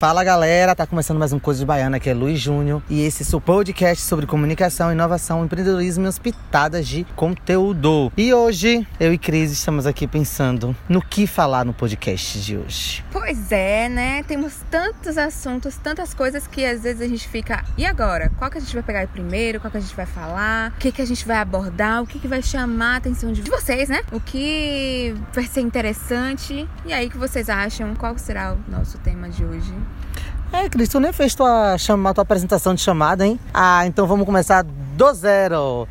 Fala galera, tá começando mais um Coisa de Baiana, aqui é Luiz Júnior e esse é o podcast sobre comunicação, inovação, empreendedorismo e as pitadas de conteúdo. E hoje, eu e Cris estamos aqui pensando no que falar no podcast de hoje. Pois é, né? Temos tantos assuntos, tantas coisas que às vezes a gente fica, e agora? Qual que a gente vai pegar primeiro? Qual que a gente vai falar? O que, que a gente vai abordar? O que, que vai chamar a atenção de vocês, né? O que vai ser interessante? E aí, o que vocês acham? Qual será o nosso tema de hoje? É, Cris, tu nem fez tua, chama, tua apresentação de chamada, hein? Ah, então vamos começar do zero.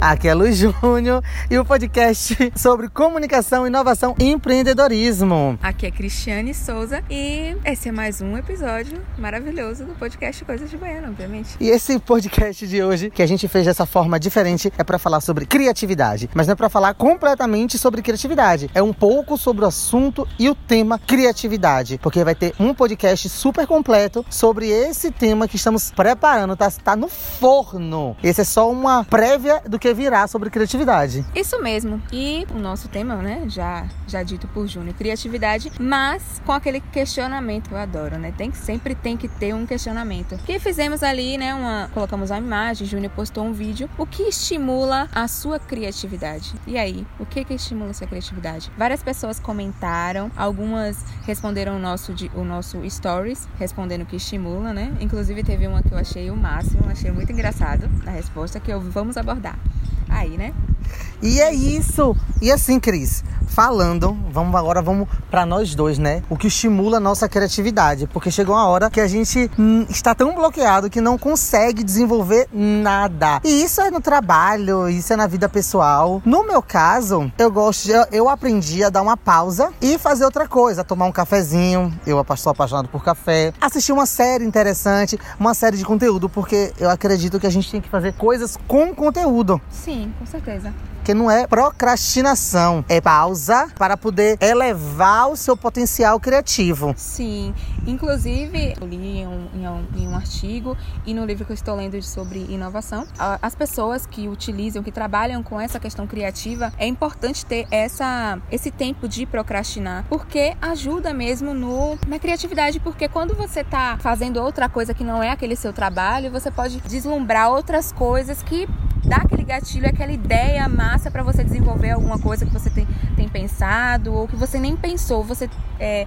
Aqui é Luiz Júnior e o podcast sobre comunicação, inovação e empreendedorismo. Aqui é Cristiane Souza e esse é mais um episódio maravilhoso do podcast Coisas de Baiana, obviamente. E esse podcast de hoje, que a gente fez dessa forma diferente, é para falar sobre criatividade. Mas não é para falar completamente sobre criatividade. É um pouco sobre o assunto e o tema criatividade. Porque vai ter um podcast super completo sobre esse tema que estamos preparando. Tá, tá no forno. Esse é só uma prévia do que que virá sobre criatividade. Isso mesmo. E o nosso tema, né, já, já dito por Júnior, criatividade, mas com aquele questionamento, eu adoro, né? Tem que sempre tem que ter um questionamento. Que fizemos ali, né, uma colocamos a imagem, Júnior postou um vídeo, o que estimula a sua criatividade? E aí, o que que estimula a sua criatividade? Várias pessoas comentaram, algumas responderam o nosso o nosso stories, respondendo que estimula, né? Inclusive teve uma que eu achei o máximo, achei muito engraçado a resposta que eu vamos abordar aí, né? E é isso. E assim, Cris, falando, vamos agora vamos para nós dois, né? O que estimula a nossa criatividade, porque chegou uma hora que a gente hum, está tão bloqueado que não consegue desenvolver nada. E isso é no trabalho, isso é na vida pessoal. No meu caso, eu gosto, eu, eu aprendi a dar uma pausa e fazer outra coisa, tomar um cafezinho. Eu sou apaixonado por café, assistir uma série interessante, uma série de conteúdo, porque eu acredito que a gente tem que fazer coisas com conteúdo. Sim, com certeza porque não é procrastinação, é pausa para poder elevar o seu potencial criativo. Sim, inclusive eu li em um, em um, em um artigo e no livro que eu estou lendo sobre inovação, as pessoas que utilizam, que trabalham com essa questão criativa, é importante ter essa, esse tempo de procrastinar, porque ajuda mesmo no, na criatividade, porque quando você está fazendo outra coisa que não é aquele seu trabalho, você pode deslumbrar outras coisas que dá aquele gatilho, aquela ideia massa para você desenvolver alguma coisa que você tem, tem pensado ou que você nem pensou. Você é,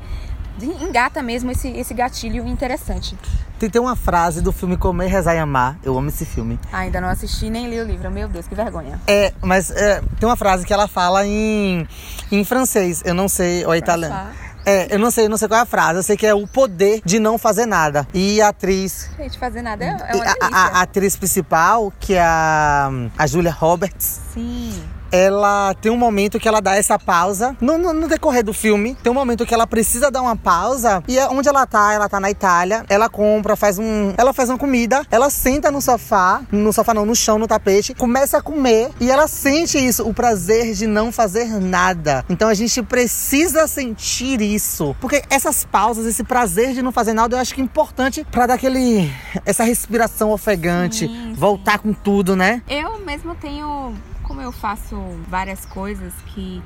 engata mesmo esse, esse gatilho interessante. Tem, tem uma frase do filme Comer, Rezar e Amar. Eu amo esse filme. Ah, ainda não assisti nem li o livro. Meu Deus, que vergonha. É, mas é, tem uma frase que ela fala em, em francês. Eu não sei, ou italiano. É, eu não sei, eu não sei qual é a frase. Eu sei que é o poder de não fazer nada. E a atriz. Gente, fazer nada é, é uma a, a, a, atriz principal, que é a, a Julia Roberts. Sim ela tem um momento que ela dá essa pausa. No, no, no, decorrer do filme, tem um momento que ela precisa dar uma pausa. E é onde ela tá, ela tá na Itália. Ela compra, faz um. Ela faz uma comida, ela senta no sofá, no sofá não, no chão, no tapete, começa a comer e ela sente isso, o prazer de não fazer nada. Então a gente precisa sentir isso. Porque essas pausas, esse prazer de não fazer nada, eu acho que é importante para dar aquele. essa respiração ofegante, sim, sim. voltar com tudo, né? Eu mesmo tenho como eu faço várias coisas que,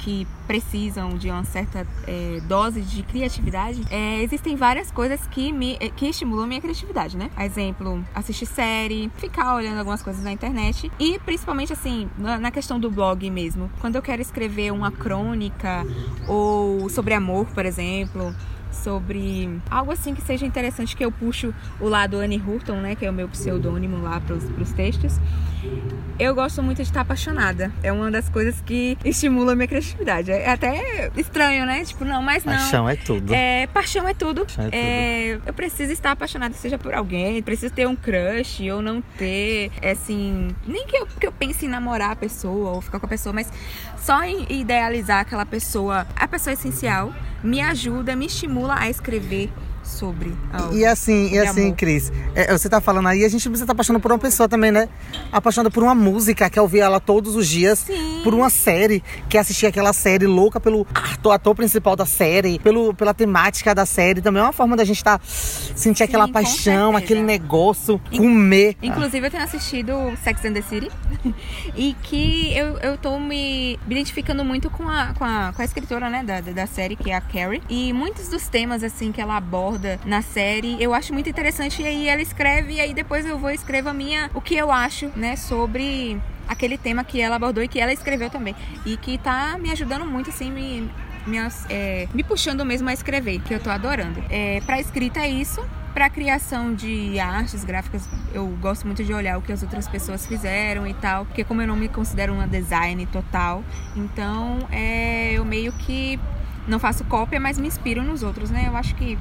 que precisam de uma certa é, dose de criatividade, é, existem várias coisas que, me, é, que estimulam minha criatividade, né? Exemplo, assistir série, ficar olhando algumas coisas na internet e principalmente assim, na, na questão do blog mesmo. Quando eu quero escrever uma crônica ou sobre amor, por exemplo, sobre algo assim que seja interessante que eu puxo o lado Annie Hurton, né, que é o meu pseudônimo lá para os textos. Eu gosto muito de estar apaixonada. É uma das coisas que estimula a minha criatividade. É até estranho, né? Tipo, não, mas não. Paixão é tudo. É, paixão é tudo. Paixão é tudo. É, eu preciso estar apaixonada, seja por alguém, preciso ter um crush ou não ter, é assim, nem que eu, que eu pense em namorar a pessoa ou ficar com a pessoa, mas só em idealizar aquela pessoa, a pessoa essencial, me ajuda, me estimula a escrever sobre algo. E assim, e assim, amor. Cris, é, você tá falando aí, a gente precisa estar apaixonado por uma pessoa também, né? Apaixonado por uma música, quer ouvir ela todos os dias. Sim. Por uma série, quer assistir aquela série louca pelo ator, ator principal da série, pelo, pela temática da série. Também é uma forma da gente tá, sentir aquela com paixão, aquele negócio, comer. Inclusive, eu tenho assistido Sex and the City e que eu, eu tô me identificando muito com a, com a, com a escritora, né, da da série, que é a Carrie. E muitos dos temas, assim, que ela aborda na série, eu acho muito interessante. E aí ela escreve, e aí depois eu vou e escrevo a minha, o que eu acho, né, sobre aquele tema que ela abordou e que ela escreveu também. E que tá me ajudando muito, assim, me, me, é, me puxando mesmo a escrever, que eu tô adorando. É, pra escrita é isso. Pra criação de artes gráficas, eu gosto muito de olhar o que as outras pessoas fizeram e tal, porque como eu não me considero uma design total, então é, eu meio que não faço cópia, mas me inspiro nos outros, né? Eu acho que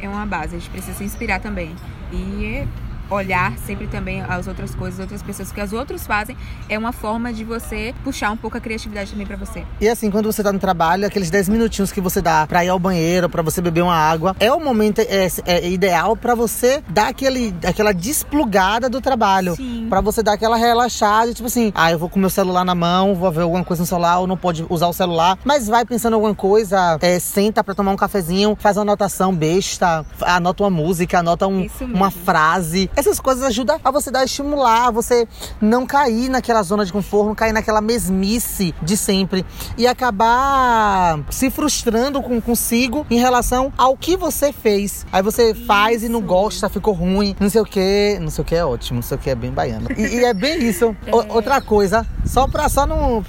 é uma base, a gente precisa se inspirar também. E olhar sempre também as outras coisas, as outras pessoas que as outros fazem, é uma forma de você puxar um pouco a criatividade também pra você. E assim, quando você tá no trabalho, aqueles 10 minutinhos que você dá pra ir ao banheiro, pra você beber uma água, é o momento é, é ideal pra você dar aquele, aquela desplugada do trabalho. Pra você dar aquela relaxada, tipo assim, ah, eu vou com meu celular na mão, vou ver alguma coisa no celular, ou não pode usar o celular, mas vai pensando em alguma coisa, é, senta pra tomar um cafezinho, faz uma anotação besta, anota uma música, anota um, uma frase. Essas coisas ajudam a você dar estimular, a você não cair naquela zona de conforto, não cair naquela mesmice de sempre e acabar se frustrando com consigo em relação ao que você fez. Aí você faz e não Isso. gosta, ficou ruim, não sei o que, não sei o que é ótimo, não sei o que é bem baiano. E, e é bem isso. O- outra coisa, só pra só não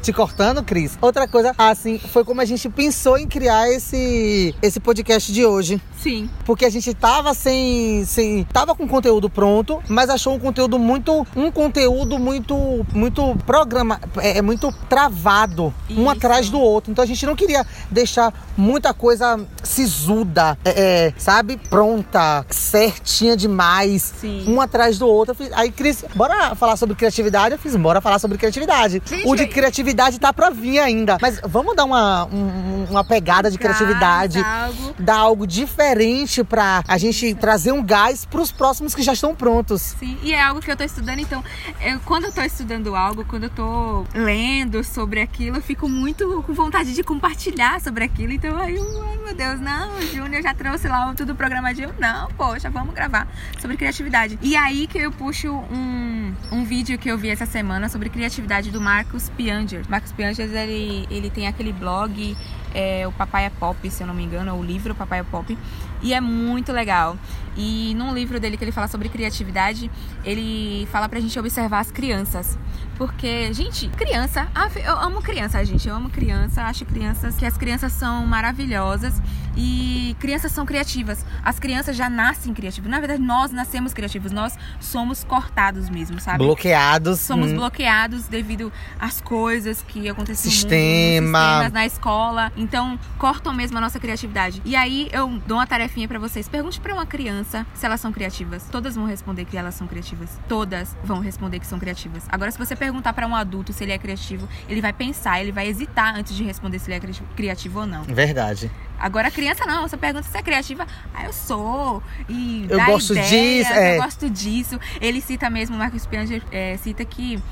te cortando, Cris. Outra coisa, assim, foi como a gente pensou em criar esse esse podcast de hoje. Sim. Porque a gente tava sem, sem. Tava com conteúdo pronto, mas achou um conteúdo muito. Um conteúdo muito. Muito programa. É, é muito travado. Um Isso. atrás do outro. Então a gente não queria deixar muita coisa sisuda, é, é, sabe? Pronta, certinha demais. Sim. Um atrás do outro. Aí, Cris, bora falar sobre criatividade? Eu fiz, bora falar sobre criatividade. Gente, o de criatividade tá pra vir ainda. Mas vamos dar uma, um- uma pegada de criatividade algo. dar algo diferente pra a gente trazer um gás pros próximos que já estão prontos. Sim, e é algo que eu tô estudando, então, eu, quando eu tô estudando algo, quando eu tô lendo sobre aquilo, eu fico muito com vontade de compartilhar sobre aquilo. Então, aí, eu, ai meu Deus, não, Júnior já trouxe lá tudo programadinho. Não, poxa, vamos gravar sobre criatividade. E aí que eu puxo um, um vídeo que eu vi essa semana sobre criatividade do Marcos Pianger. Marcos Pianger, ele, ele tem aquele blog, é, o Papai é Pop, se eu não me engano, é o livro Papai é Pop. E é muito legal. E num livro dele que ele fala sobre criatividade, ele fala pra gente observar as crianças. Porque, gente, criança, eu amo criança, gente. Eu amo criança, acho crianças que as crianças são maravilhosas e crianças são criativas. As crianças já nascem criativas. Na verdade, nós nascemos criativos, nós somos cortados mesmo, sabe? Bloqueados. Somos hum, bloqueados devido às coisas que acontecem Sistema. no mundo, sistemas, na escola. Então, cortam mesmo a nossa criatividade. E aí, eu dou uma tarefinha pra vocês. Pergunte pra uma criança se elas são criativas. Todas vão responder que elas são criativas. Todas vão responder que são criativas. Agora, se você perguntar pra um adulto se ele é criativo, ele vai pensar, ele vai hesitar antes de responder se ele é cri- criativo ou não. Verdade. Agora, criança não. Você pergunta se é criativa. Ah, eu sou. E Eu dá gosto ideias, disso, é. Eu gosto disso. Ele cita mesmo, o Marcos é, cita que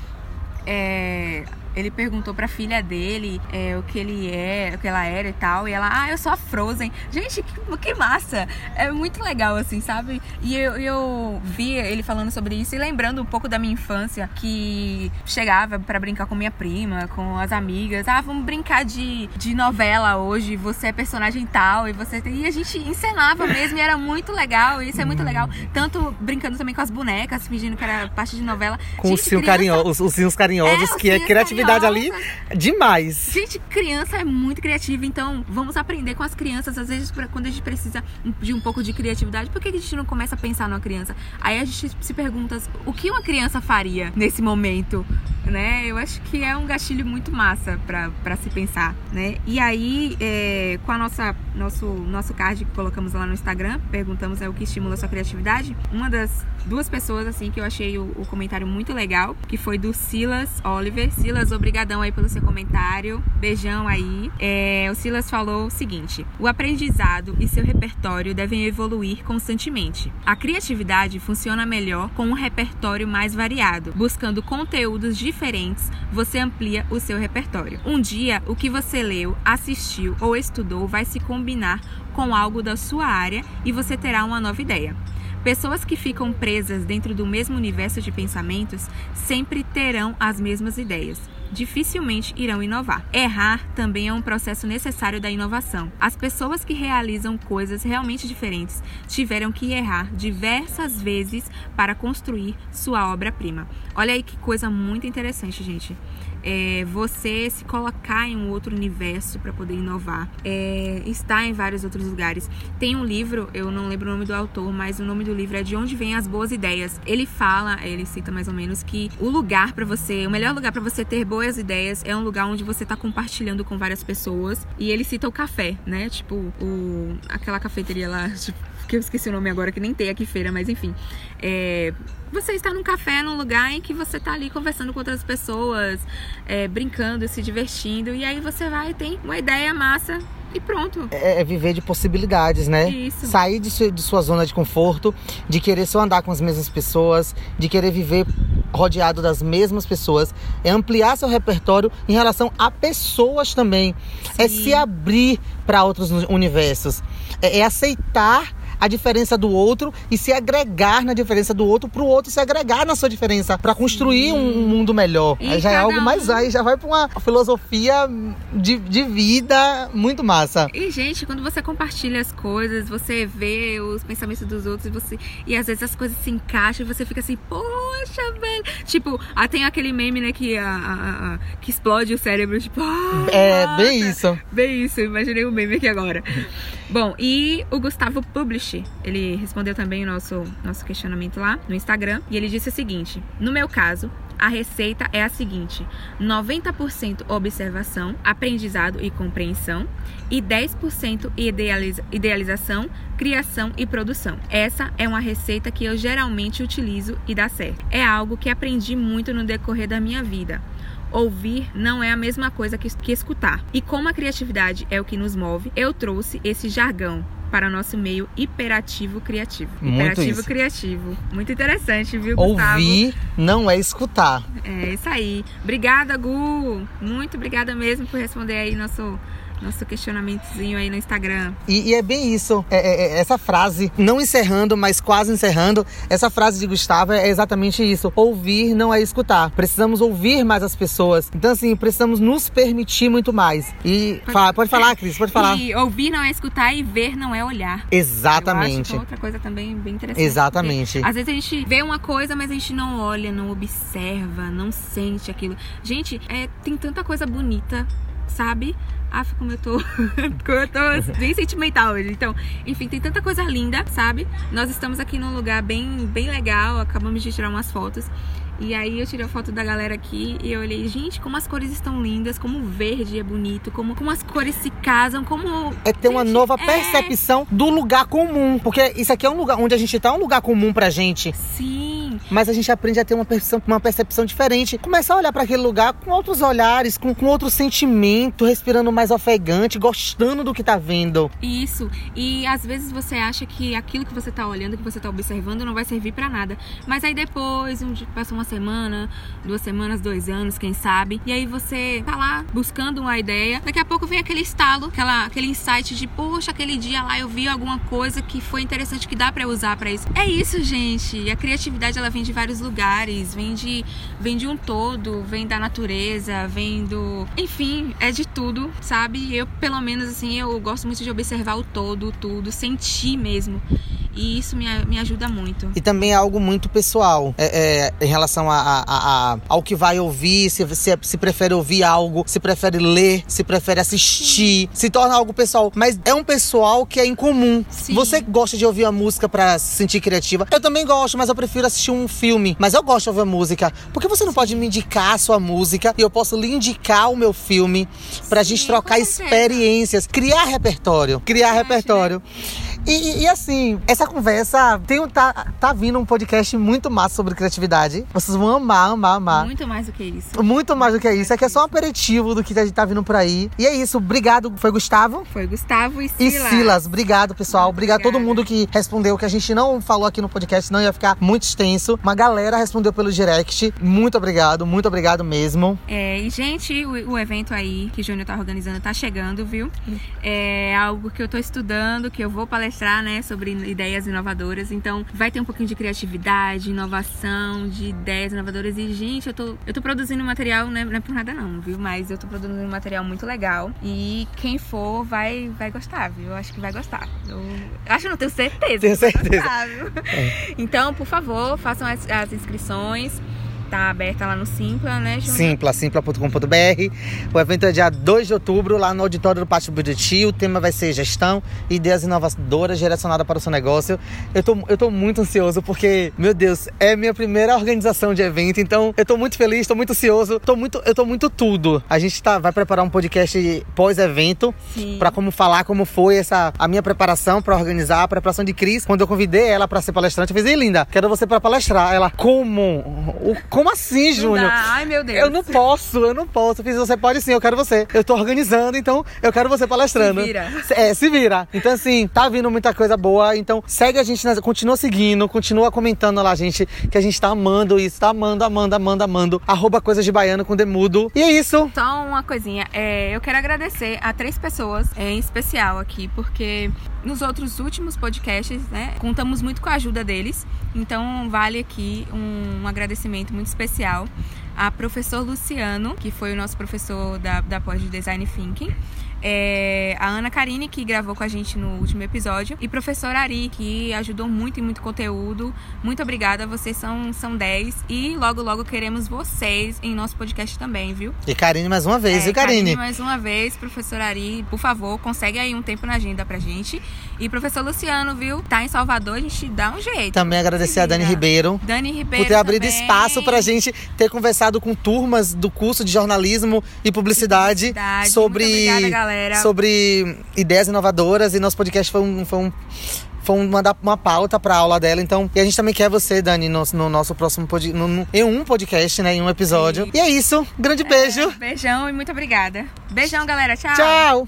é, ele perguntou pra filha dele é, o que ele é, o que ela era e tal. E ela, ah, eu sou a Frozen. Gente, que, que massa! É muito legal, assim, sabe? E eu, eu vi ele falando sobre isso e lembrando um pouco da minha infância, que chegava pra brincar com minha prima, com as amigas. Ah, vamos brincar de, de novela hoje, você é personagem tal, e você. E a gente encenava mesmo, e era muito legal. Isso é muito legal. Tanto brincando também com as bonecas, fingindo que era parte de novela. Com Gente, os cinhos criança- carinhosos, os, os cinhos carinhosos, É, os que é cinhos criatividade ali demais. Gente, criança é muito criativa, então vamos aprender com as crianças. Às vezes, quando a gente precisa de um pouco de criatividade, por que que a gente não começa a pensar numa criança? Aí a gente se pergunta o que uma criança faria nesse momento? né? Eu acho que é um gatilho muito massa para se pensar, né? E aí, é, com a nossa nosso nosso card que colocamos lá no Instagram, perguntamos é o que estimula a sua criatividade. Uma das duas pessoas assim que eu achei o, o, comentário muito legal, que foi do Silas Oliver. Silas, obrigadão aí pelo seu comentário. Beijão aí. É, o Silas falou o seguinte: o aprendizado e seu repertório devem evoluir constantemente. A criatividade funciona melhor com um repertório mais variado. Buscando conteúdos diferentes, você amplia o seu repertório. Um dia, o que você leu, assistiu ou estudou vai se combinar com algo da sua área e você terá uma nova ideia. Pessoas que ficam presas dentro do mesmo universo de pensamentos sempre terão as mesmas ideias. Dificilmente irão inovar. Errar também é um processo necessário da inovação. As pessoas que realizam coisas realmente diferentes tiveram que errar diversas vezes para construir sua obra-prima. Olha aí que coisa muito interessante, gente é, você se colocar em um outro universo para poder inovar, é, estar em vários outros lugares. Tem um livro, eu não lembro o nome do autor, mas o nome do livro é De Onde Vêm as Boas Ideias. Ele fala, ele cita mais ou menos que o lugar para você, o melhor lugar para você ter boas ideias é um lugar onde você tá compartilhando com várias pessoas. E ele cita o café, né? Tipo, o, aquela cafeteria lá, tipo, que eu esqueci o nome agora, que nem tem aqui feira, mas enfim. É, você está num café, num lugar em que você está ali conversando com outras pessoas, é, brincando, se divertindo, e aí você vai e tem uma ideia massa e pronto. É, é viver de possibilidades, né? Isso. Sair de, su, de sua zona de conforto, de querer só andar com as mesmas pessoas, de querer viver rodeado das mesmas pessoas, é ampliar seu repertório em relação a pessoas também. É Sim. É se abrir para outros universos. É, é aceitar a diferença do outro e se agregar na diferença do outro para o outro se agregar na sua diferença para construir um, um, mundo melhor. aí já é algo um... mais aí já vai para uma filosofia de, de vida muito massa. E gente, quando você compartilha as coisas, você vê os pensamentos dos outros e você e às vezes as coisas se encaixam e você fica assim, poxa, velho. Tipo, ah, tem aquele meme, né, que a, a, a que explode o cérebro, tipo, oh, é, nossa. bem isso. Bem isso, imaginei o um meme aqui agora. Bom, e o Gustavo Publish, ele respondeu também o nosso, nosso questionamento lá no Instagram. E ele disse o seguinte: No meu caso, a receita é a seguinte: 90% observação, aprendizado e compreensão e 10% idealiza idealização, criação e produção. Essa é uma receita que eu geralmente utilizo e dá certo. É algo que aprendi muito no decorrer da minha vida ouvir não é a mesma coisa que escutar. E como a criatividade é o que nos move, eu trouxe esse jargão para nosso meio hiperativo criativo. Muito hiperativo isso. criativo. Muito interessante, viu, Gustavo? Ouvir não é escutar. É isso aí. Obrigada, Gu. Muito obrigada mesmo por responder aí nosso nosso questionamentozinho aí no Instagram. E, e é bem isso. É, é, é, essa frase, não encerrando, mas quase encerrando, essa frase de Gustavo é exatamente isso. Ouvir não é escutar. Precisamos ouvir mais as pessoas. Então, assim, precisamos nos permitir muito mais. E pode, fala, pode falar, Cris, pode falar. E ouvir não é escutar e ver não é olhar. Exatamente. Acho outra coisa também bem interessante. Exatamente. Às vezes a gente vê uma coisa, mas a gente não olha, não observa, não sente aquilo. Gente, é, tem tanta coisa bonita sabe? Ah, como eu tô. como eu tô bem sentimental hoje. Então, enfim, tem tanta coisa linda, sabe? Nós estamos aqui num lugar bem, bem legal, acabamos de tirar umas fotos. E aí eu tirei a foto da galera aqui e eu olhei, gente, como as cores estão lindas, como o verde é bonito, como, como as cores se casam, como. É ter gente, uma nova é... percepção do lugar comum. Porque isso aqui é um lugar onde a gente tá, é um lugar comum pra gente. Sim. Mas a gente aprende a ter uma percepção, uma percepção diferente. Começar a olhar para aquele lugar com outros olhares, com, com outro sentimento, respirando mais ofegante, gostando do que tá vendo. Isso. E às vezes você acha que aquilo que você tá olhando, que você tá observando, não vai servir para nada. Mas aí depois, um passa uma uma semana, duas semanas, dois anos, quem sabe. E aí você tá lá buscando uma ideia. Daqui a pouco vem aquele estalo, aquela, aquele insight de, poxa, aquele dia lá eu vi alguma coisa que foi interessante que dá para usar para isso. É isso, gente. A criatividade ela vem de vários lugares, vem de, vem de um todo, vem da natureza, vem do. Enfim, é de tudo, sabe? Eu, pelo menos, assim, eu gosto muito de observar o todo, tudo, sentir mesmo. E isso me, me ajuda muito. E também é algo muito pessoal é, é, em relação a, a, a, ao que vai ouvir, se, se, se prefere ouvir algo, se prefere ler, se prefere assistir. Sim. Se torna algo pessoal. Mas é um pessoal que é incomum. Sim. Você gosta de ouvir a música para se sentir criativa? Eu também gosto, mas eu prefiro assistir um filme. Mas eu gosto de ouvir a música. Porque você não pode me indicar a sua música e eu posso lhe indicar o meu filme pra Sim, gente trocar experiências, criar repertório. Criar né? repertório. Né? E, e, assim, essa conversa tem, tá, tá vindo um podcast muito massa sobre criatividade. Vocês vão amar, amar, amar. Muito mais do que isso. Muito mais do que isso. Aqui é só um aperitivo do que a gente tá vindo por aí. E é isso. Obrigado. Foi Gustavo? Foi Gustavo e Silas. E Silas. Obrigado, pessoal. Obrigado a todo mundo que respondeu, que a gente não falou aqui no podcast, não ia ficar muito extenso. Uma galera respondeu pelo direct. Muito obrigado, muito obrigado mesmo. É, e, gente, o, o evento aí que o Júnior tá organizando tá chegando, viu? É algo que eu tô estudando, que eu vou palestrar palestrar, né, sobre ideias inovadoras. Então, vai ter um pouquinho de criatividade, inovação, de ideias inovadoras. E, gente, eu tô, eu tô produzindo material, né, não é por nada não, viu? Mas eu tô produzindo um material muito legal. E quem for vai, vai gostar, viu? Eu acho que vai gostar. Eu acho, não tenho certeza. Tenho certeza. Gostar, é. Então, por favor, façam as, as inscrições tá aberta lá no Simpla, né, Júnior? Simpla, simpla.com.br. O evento é dia 2 de outubro, lá no auditório do Pátio Buditi. O tema vai ser gestão e ideias inovadoras direcionadas para o seu negócio. Eu tô, eu tô muito ansioso porque, meu Deus, é minha primeira organização de evento, então eu tô muito feliz, tô muito ansioso, tô muito, eu tô muito tudo. A gente tá, vai preparar um podcast pós-evento para como falar como foi essa a minha preparação para organizar, a preparação de Cris. Quando eu convidei ela para ser palestrante, eu fiz, Ei, linda, quero você para palestrar. Ela, como? O, como como assim, Júnior? Ai, meu Deus. Eu não posso, eu não posso. Eu fiz, você pode sim, eu quero você. Eu tô organizando, então eu quero você palestrando. Se vira. É, se vira. Então, assim, tá vindo muita coisa boa. Então, segue a gente, continua seguindo, continua comentando lá, gente, que a gente tá amando isso, tá amando, amando, amando, amando. Arroba Coisas de Baiano com Demudo. E é isso. Só uma coisinha. É, eu quero agradecer a três pessoas é, em especial aqui, porque nos outros últimos podcasts, né, contamos muito com a ajuda deles. Então, vale aqui um, um agradecimento muito especial a professor Luciano, que foi o nosso professor da, da pós de Design Thinking é, a Ana Karine, que gravou com a gente no último episódio, e professor Ari, que ajudou muito e muito conteúdo. Muito obrigada, vocês são, são 10 e logo, logo queremos vocês em nosso podcast também, viu? E Karine mais uma vez, é, viu, Karine? Karine mais uma vez, professor Ari, por favor, consegue aí um tempo na agenda pra gente. E professor Luciano, viu? Tá em Salvador, a gente dá um jeito. Também agradecer a Dani Ribeiro. Dani Ribeiro. Por ter abrido também. espaço pra gente ter conversado com turmas do curso de jornalismo e publicidade, publicidade. sobre. Obrigada, galera. Sobre ideias inovadoras e nosso podcast foi um. Foi um foi uma, uma pauta pra aula dela. Então, e a gente também quer você, Dani, no, no nosso próximo podcast. Em um podcast, né? Em um episódio. Sim. E é isso. Grande beijo. É, beijão e muito obrigada. Beijão, galera. Tchau. Tchau.